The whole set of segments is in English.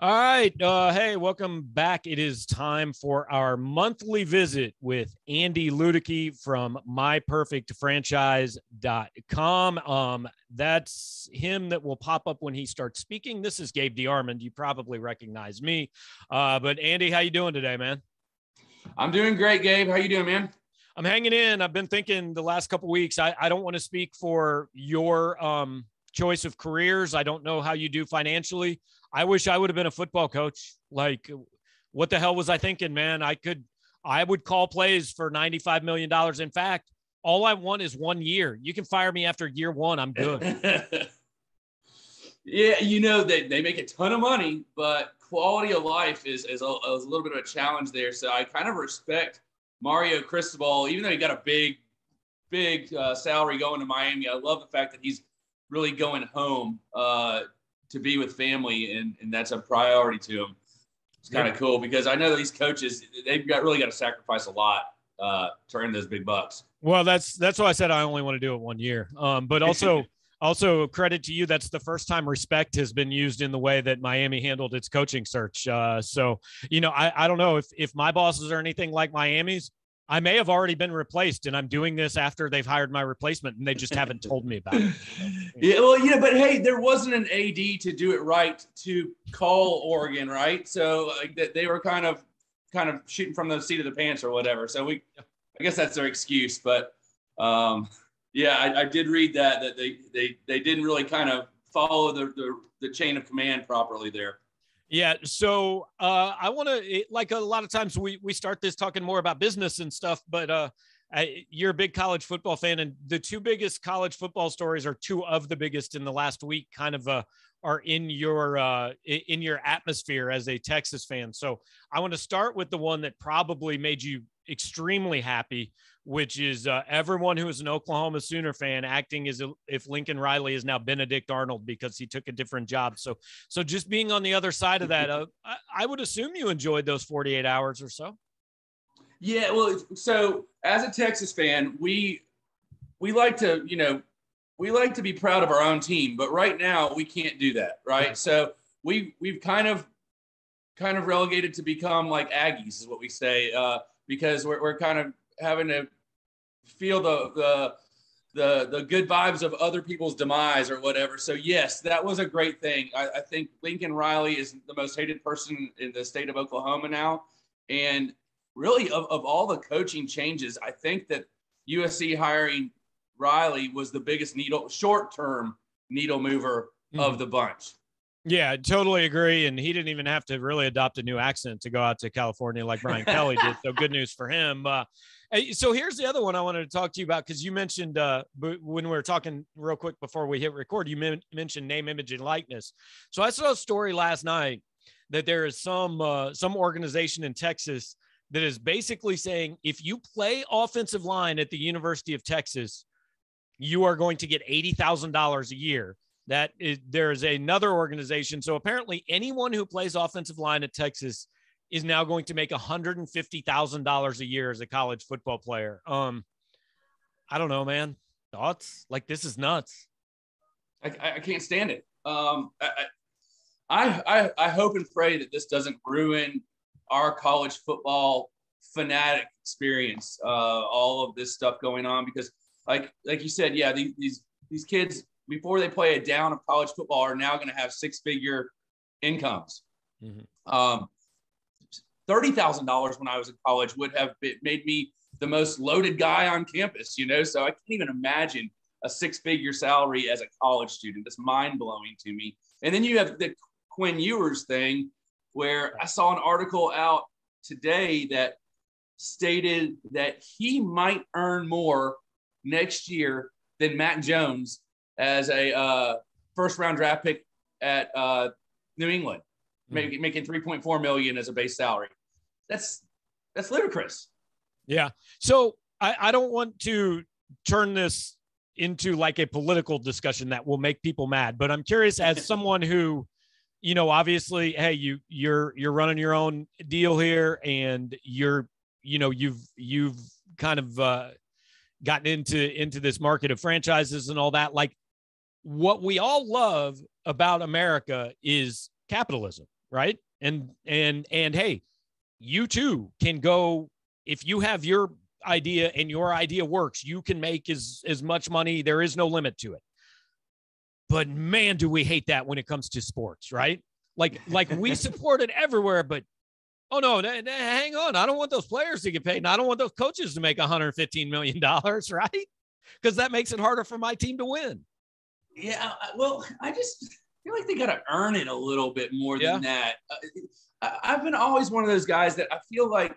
All right. Uh, hey, welcome back. It is time for our monthly visit with Andy Ludicky from myperfectfranchise.com. Um, that's him that will pop up when he starts speaking. This is Gabe DeArmond. You probably recognize me. Uh, but Andy, how you doing today, man? I'm doing great, Gabe. How you doing, man? I'm hanging in. I've been thinking the last couple weeks. I, I don't want to speak for your um, choice of careers. I don't know how you do financially. I wish I would have been a football coach. Like, what the hell was I thinking, man? I could, I would call plays for $95 million. In fact, all I want is one year. You can fire me after year one. I'm good. yeah, you know, they, they make a ton of money, but quality of life is, is, a, is a little bit of a challenge there. So I kind of respect Mario Cristobal, even though he got a big, big uh, salary going to Miami. I love the fact that he's really going home uh, to be with family, and, and that's a priority to him. It's kind of yeah. cool because I know these coaches they've got really got to sacrifice a lot uh, to earn those big bucks. Well, that's that's why I said I only want to do it one year. Um, but also. also credit to you that's the first time respect has been used in the way that miami handled its coaching search uh, so you know I, I don't know if if my bosses are anything like miami's I may have already been replaced, and I'm doing this after they've hired my replacement, and they just haven't told me about it. yeah, well, yeah, but hey, there wasn't an AD to do it right to call Oregon, right? So like, they were kind of, kind of shooting from the seat of the pants or whatever. So we, I guess that's their excuse. But um, yeah, I, I did read that that they they they didn't really kind of follow the the, the chain of command properly there. Yeah. So uh, I want to, like a lot of times we, we start this talking more about business and stuff, but uh, I, you're a big college football fan, and the two biggest college football stories are two of the biggest in the last week, kind of uh, are in your uh, in your atmosphere as a Texas fan. So I want to start with the one that probably made you extremely happy, which is uh, everyone who is an Oklahoma Sooner fan acting as if Lincoln Riley is now Benedict Arnold because he took a different job. So, so just being on the other side of that, uh, I, I would assume you enjoyed those 48 hours or so. Yeah, well, so as a Texas fan, we we like to, you know, we like to be proud of our own team, but right now we can't do that, right? So we we've kind of kind of relegated to become like Aggies, is what we say. Uh, because we're, we're kind of having to feel the, the the the good vibes of other people's demise or whatever. So yes, that was a great thing. I, I, think Lincoln Riley is the most hated person in the state of Oklahoma now, and really of, of all the coaching changes, I think that USC hiring Riley was the biggest needle short term needle mover mm-hmm. of the bunch. Yeah, totally agree. And he didn't even have to really adopt a new accent to go out to California like Brian Kelly did. So good news for him. Uh, so here's the other one I wanted to talk to you about because you mentioned uh, when we were talking real quick before we hit record, you men- mentioned name, image, and likeness. So I saw a story last night that there is some uh, some organization in Texas that is basically saying if you play offensive line at the University of Texas, you are going to get eighty thousand dollars a year that is, there's another organization. So apparently, anyone who plays offensive line at Texas is now going to make $150,000 a year as a college football player. Um, I don't know, man. Thoughts? Like this is nuts. I, I can't stand it. Um, I, I, I hope and pray that this doesn't ruin our college football fanatic experience. Uh, all of this stuff going on because, like, like you said, yeah, these these, these kids before they play a down of college football are now going to have six figure incomes. Mm-hmm. Um, thirty thousand dollars when I was in college would have been, made me the most loaded guy on campus. You know, so I can't even imagine a six figure salary as a college student. It's mind blowing to me. And then you have the Quinn Ewers thing, where I saw an article out today that stated that he might earn more next year than Mac Jones as a uh, first round draft pick at uh, New England, making, making 3.4 million as a base salary. That's that's ludicrous. Yeah. So I, I don't want to turn this into like a political discussion that will make people mad, but I'm curious as someone who, you know, obviously, hey, you you're you're running your own deal here, and you're you know you've you've kind of uh, gotten into into this market of franchises and all that. Like, what we all love about America is capitalism. right? And and and hey, you too can go if you have your idea and your idea works, you can make as as much money. There is no limit to it. But man, do we hate that when it comes to sports, right? Like like we support it everywhere, but oh no, hang on, I don't want those players to get paid, and I don't want those coaches to make 115 million dollars, right? Because that makes it harder for my team to win. Yeah, well, I just feel like they got to earn it a little bit more than yeah. that. Uh, I've been always one of those guys that I feel like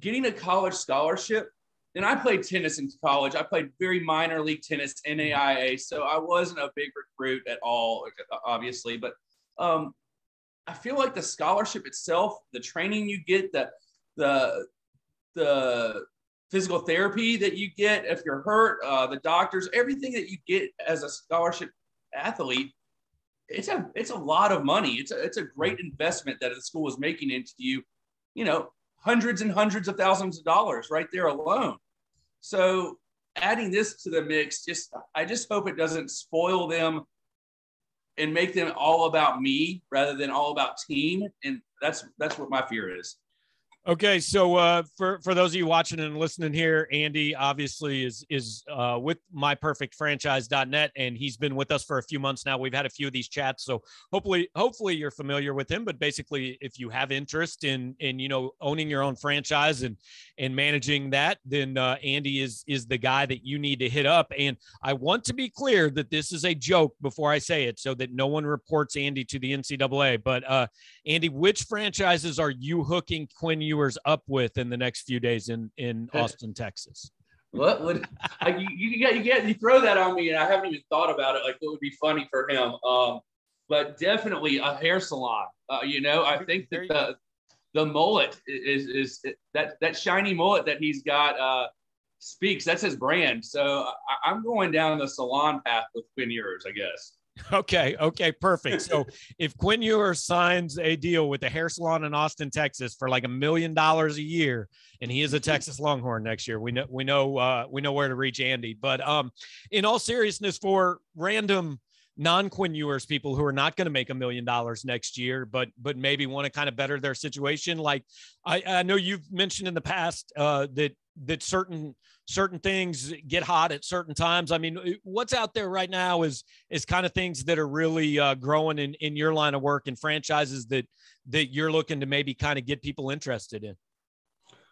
getting a college scholarship, and I played tennis in college. I played very minor league tennis, NAIA, so I wasn't a big recruit at all, obviously. But um, I feel like the scholarship itself, the training you get, the the the physical therapy that you get if you're hurt, uh, the doctors, everything that you get as a scholarship athlete, it's a it's a lot of money. It's a it's a great investment that the school is making into you. You know, hundreds and hundreds of thousands of dollars right there alone. So adding this to the mix, just I just hope it doesn't spoil them and make them all about me rather than all about team. And that's that's what my fear is. Okay, so uh, for for those of you watching and listening here, Andy obviously is is uh, with myperfectfranchise.net, and he's been with us for a few months now. We've had a few of these chats, so hopefully hopefully you're familiar with him. But basically, if you have interest in in you know owning your own franchise and and managing that, then uh, Andy is is the guy that you need to hit up. And I want to be clear that this is a joke before I say it, so that no one reports Andy to the NCAA. But uh, Andy, which franchises are you hooking Quinn? Ewers up with in the next few days in in Austin, Texas? What would I, you, you get you get you throw that on me and I haven't even thought about it like what would be funny for him. Um, but definitely a hair salon. Uh, you know, I think that the the mullet is is, is that that shiny mullet that he's got uh, speaks. That's his brand. So I, am going down the salon path with Quinn Ewers, I guess. Okay. Okay. Perfect. So if Quinn Ewer signs a deal with the hair salon in Austin, Texas for like a million dollars a year, and he is a Texas Longhorn next year, we know, we know, uh, we know where to reach Andy. But um, in all seriousness, for random non Quinn Ewers people who are not going to make a million dollars next year, but but maybe want to kind of better their situation. Like I, I know you've mentioned in the past uh, that that certain certain things get hot at certain times. I mean, what's out there right now is is kind of things that are really uh, growing in in your line of work and franchises that that you're looking to maybe kind of get people interested in.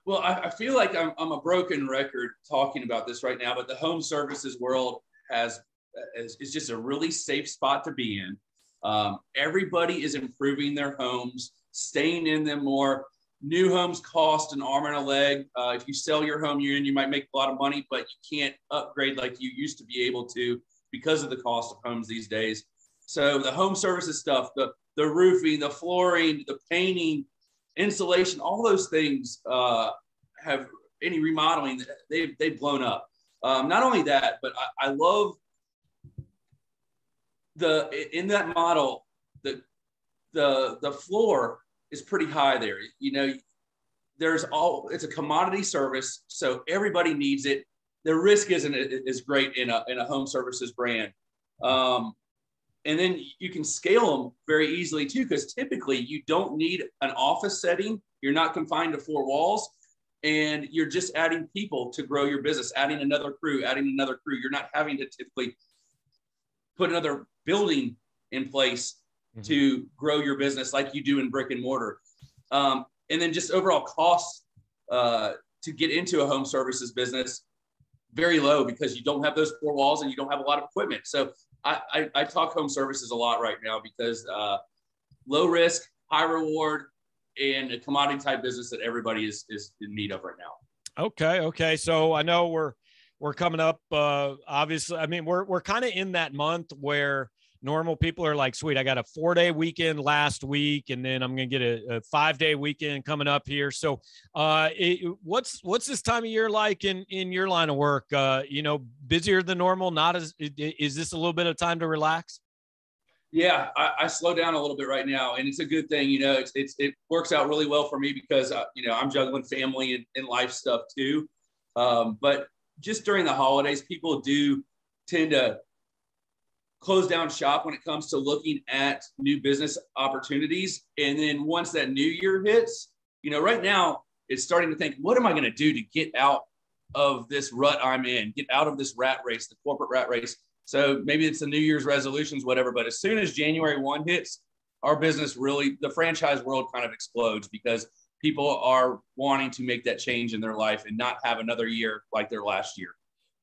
Well, I, I feel like I'm, I'm a broken record talking about this right now, but the home services world has is, is just a really safe spot to be in. Um, everybody is improving their homes, staying in them more new homes cost an arm and a leg. Uh, if you sell your home union, you might make a lot of money, but you can't upgrade like you used to be able to because of the cost of homes these days. So the home services stuff, the the roofing, the flooring, the painting, insulation, all those things uh, have any remodeling they've they've blown up. Um, not only that, but I, I love the in that model the the the floor is pretty high there. You know, there's all it's a commodity service, so everybody needs it. The risk isn't is great in a in a home services brand. Um, and then you can scale them very easily too, because typically you don't need an office setting. You're not confined to four walls, and you're just adding people to grow your business, adding another crew, adding another crew. You're not having to typically put another building in place mm-hmm. to grow your business like you do in brick and mortar. Um, and then just overall costs uh, to get into a home services business very low because you don't have those four walls and you don't have a lot of equipment. So I, I, I talk home services a lot right now because uh, low risk, high reward, and a commodity type business that everybody is is in need of right now. Okay, okay. So I know we're we're coming up. Uh, obviously, I mean we're we're kind of in that month where normal people are like, sweet, I got a four day weekend last week, and then I'm going to get a, a, five day weekend coming up here. So, uh, it, what's what's this time of year like in in your line of work? Uh, you know, busier than normal. Not as is this a little bit of time to relax? Yeah, I, I slow down a little bit right now, and it's a good thing. You know, it's, it's it works out really well for me because uh, you know I'm juggling family and, and life stuff too. Um, but just during the holidays, people do tend to close down shop when it comes to looking at new business opportunities. And then once that new year hits, you know, right now it's starting to think, what am I going to do to get out of this rut I'm in, get out of this rat race, the corporate rat race. So maybe it's the New Year's resolutions, whatever. But as soon as January 1 hits, our business really, the franchise world kind of explodes because people are wanting to make that change in their life and not have another year like their last year.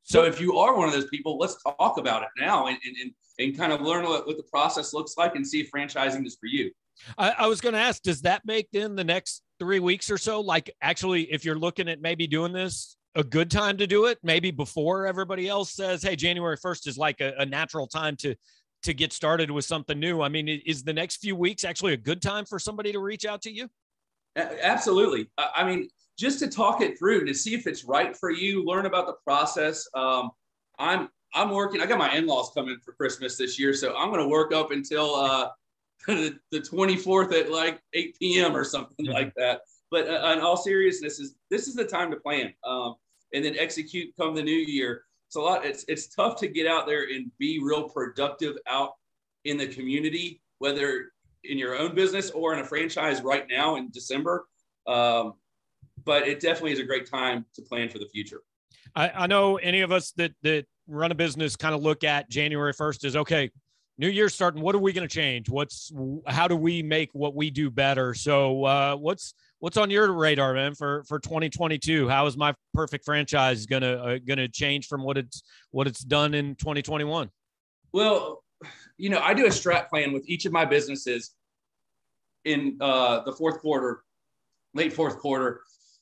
So if you are one of those people, let's talk about it now and, and, and kind of learn what, what the process looks like and see if franchising is for you. I, I was going to ask, does that make then the next three weeks or so? Like actually, if you're looking at maybe doing this, a good time to do it, maybe before everybody else says, hey, January 1st is like a, a natural time to to get started with something new. I mean, is the next few weeks actually a good time for somebody to reach out to you? Absolutely. I mean, just to talk it through to see if it's right for you, learn about the process. Um, I'm I'm working. I got my in-laws coming for Christmas this year, so I'm going to work up until uh, the, the 24th at like 8 p.m. or something mm-hmm. like that. But uh, in all seriousness, is this is the time to plan um, and then execute come the new year. It's a lot. It's it's tough to get out there and be real productive out in the community, whether in your own business or in a franchise right now in December. Um, but it definitely is a great time to plan for the future. I, I know any of us that that run a business kind of look at January 1st is okay, new year starting. What are we going to change? What's how do we make what we do better? So uh, what's what's on your radar, man, for for 2022? How is my perfect franchise gonna uh, gonna change from what it's what it's done in 2021? Well, you know, I do a strat plan with each of my businesses in uh, the fourth quarter, late fourth quarter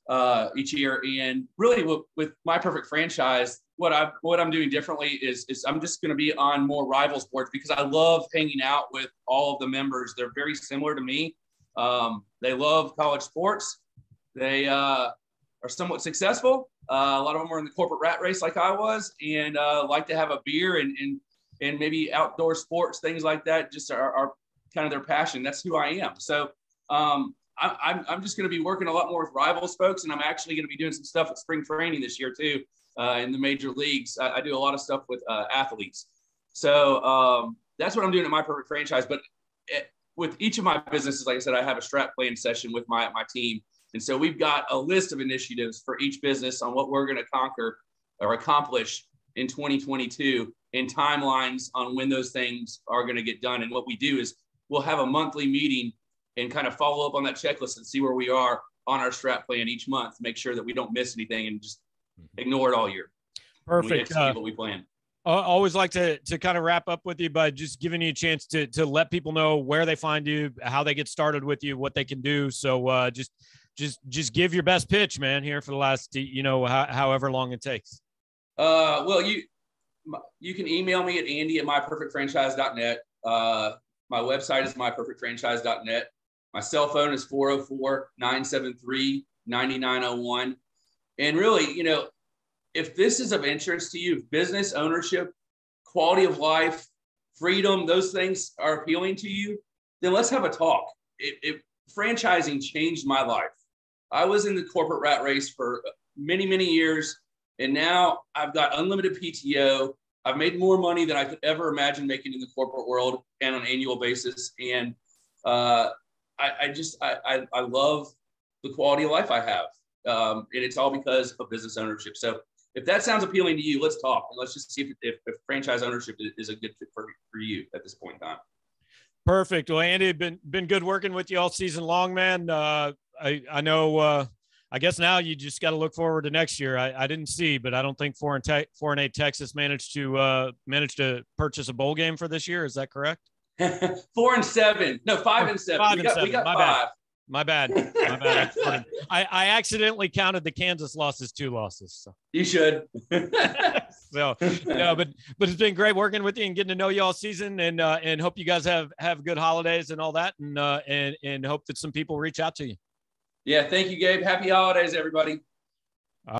uh, each year. And really, with, with, my perfect franchise, what I what I'm doing differently is is I'm just going to be on more rivals boards because I love hanging out with all of the members. They're very similar to me. Um, they love college sports. They uh, are somewhat successful. Uh, a lot of them are in the corporate rat race like I was, and uh, like to have a beer and and and maybe outdoor sports things like that. Just are, are kind of their passion. That's who I am. So um, I, I'm, I'm just going to be working a lot more with rivals folks, and I'm actually going to be doing some stuff at spring training this year too uh, in the major leagues. I, I, do a lot of stuff with uh, athletes. So um, that's what I'm doing at my perfect franchise. But it, with each of my businesses, like I said, I have a strat plan session with my, my team. And so we've got a list of initiatives for each business on what we're going to conquer or accomplish in 2022 and timelines on when those things are going to get done. And what we do is we'll have a monthly meeting and kind of follow up on that checklist and see where we are on our strat plan each month, make sure that we don't miss anything and just mm-hmm. ignore it all year. Perfect. Uh, what we plan. I always like to to kind of wrap up with you by just giving you a chance to to let people know where they find you, how they get started with you, what they can do. So uh, just just just give your best pitch, man, here for the last you know how, however long it takes. Uh, well, you you can email me at andy at myperfectfranchise.net. Uh, my website is myperfectfranchise.net. My cell phone is 404 973 9901. And really, you know, if this is of interest to you, business ownership, quality of life, freedom, those things are appealing to you, then let's have a talk. It, it, franchising changed my life. I was in the corporate rat race for many, many years. And now I've got unlimited PTO. I've made more money than I could ever imagine making in the corporate world and on an annual basis. And uh, I, I, just, I, I, I, love the quality of life I have. Um, and it's all because of business ownership. So if that sounds appealing to you, let's talk and let's just see if, if, if franchise ownership is a good fit for, for you at this point in time. Perfect. Well, Andy, been been good working with you all season long, man. Uh, I I know. Uh, I guess now you just got to look forward to next year. I, I didn't see, but I don't think and te- and eight Texas managed to uh, managed to purchase a bowl game for this year. Is that correct? four and seven. No, five and seven. Five we and got, seven. We got My five. Bad. My bad. My bad. I, I accidentally counted the Kansas losses two losses. So. You should. so no, but but it's been great working with you and getting to know you all season, and uh, and hope you guys have have good holidays and all that, and uh, and and hope that some people reach out to you. Yeah, thank you, Gabe. Happy holidays, everybody.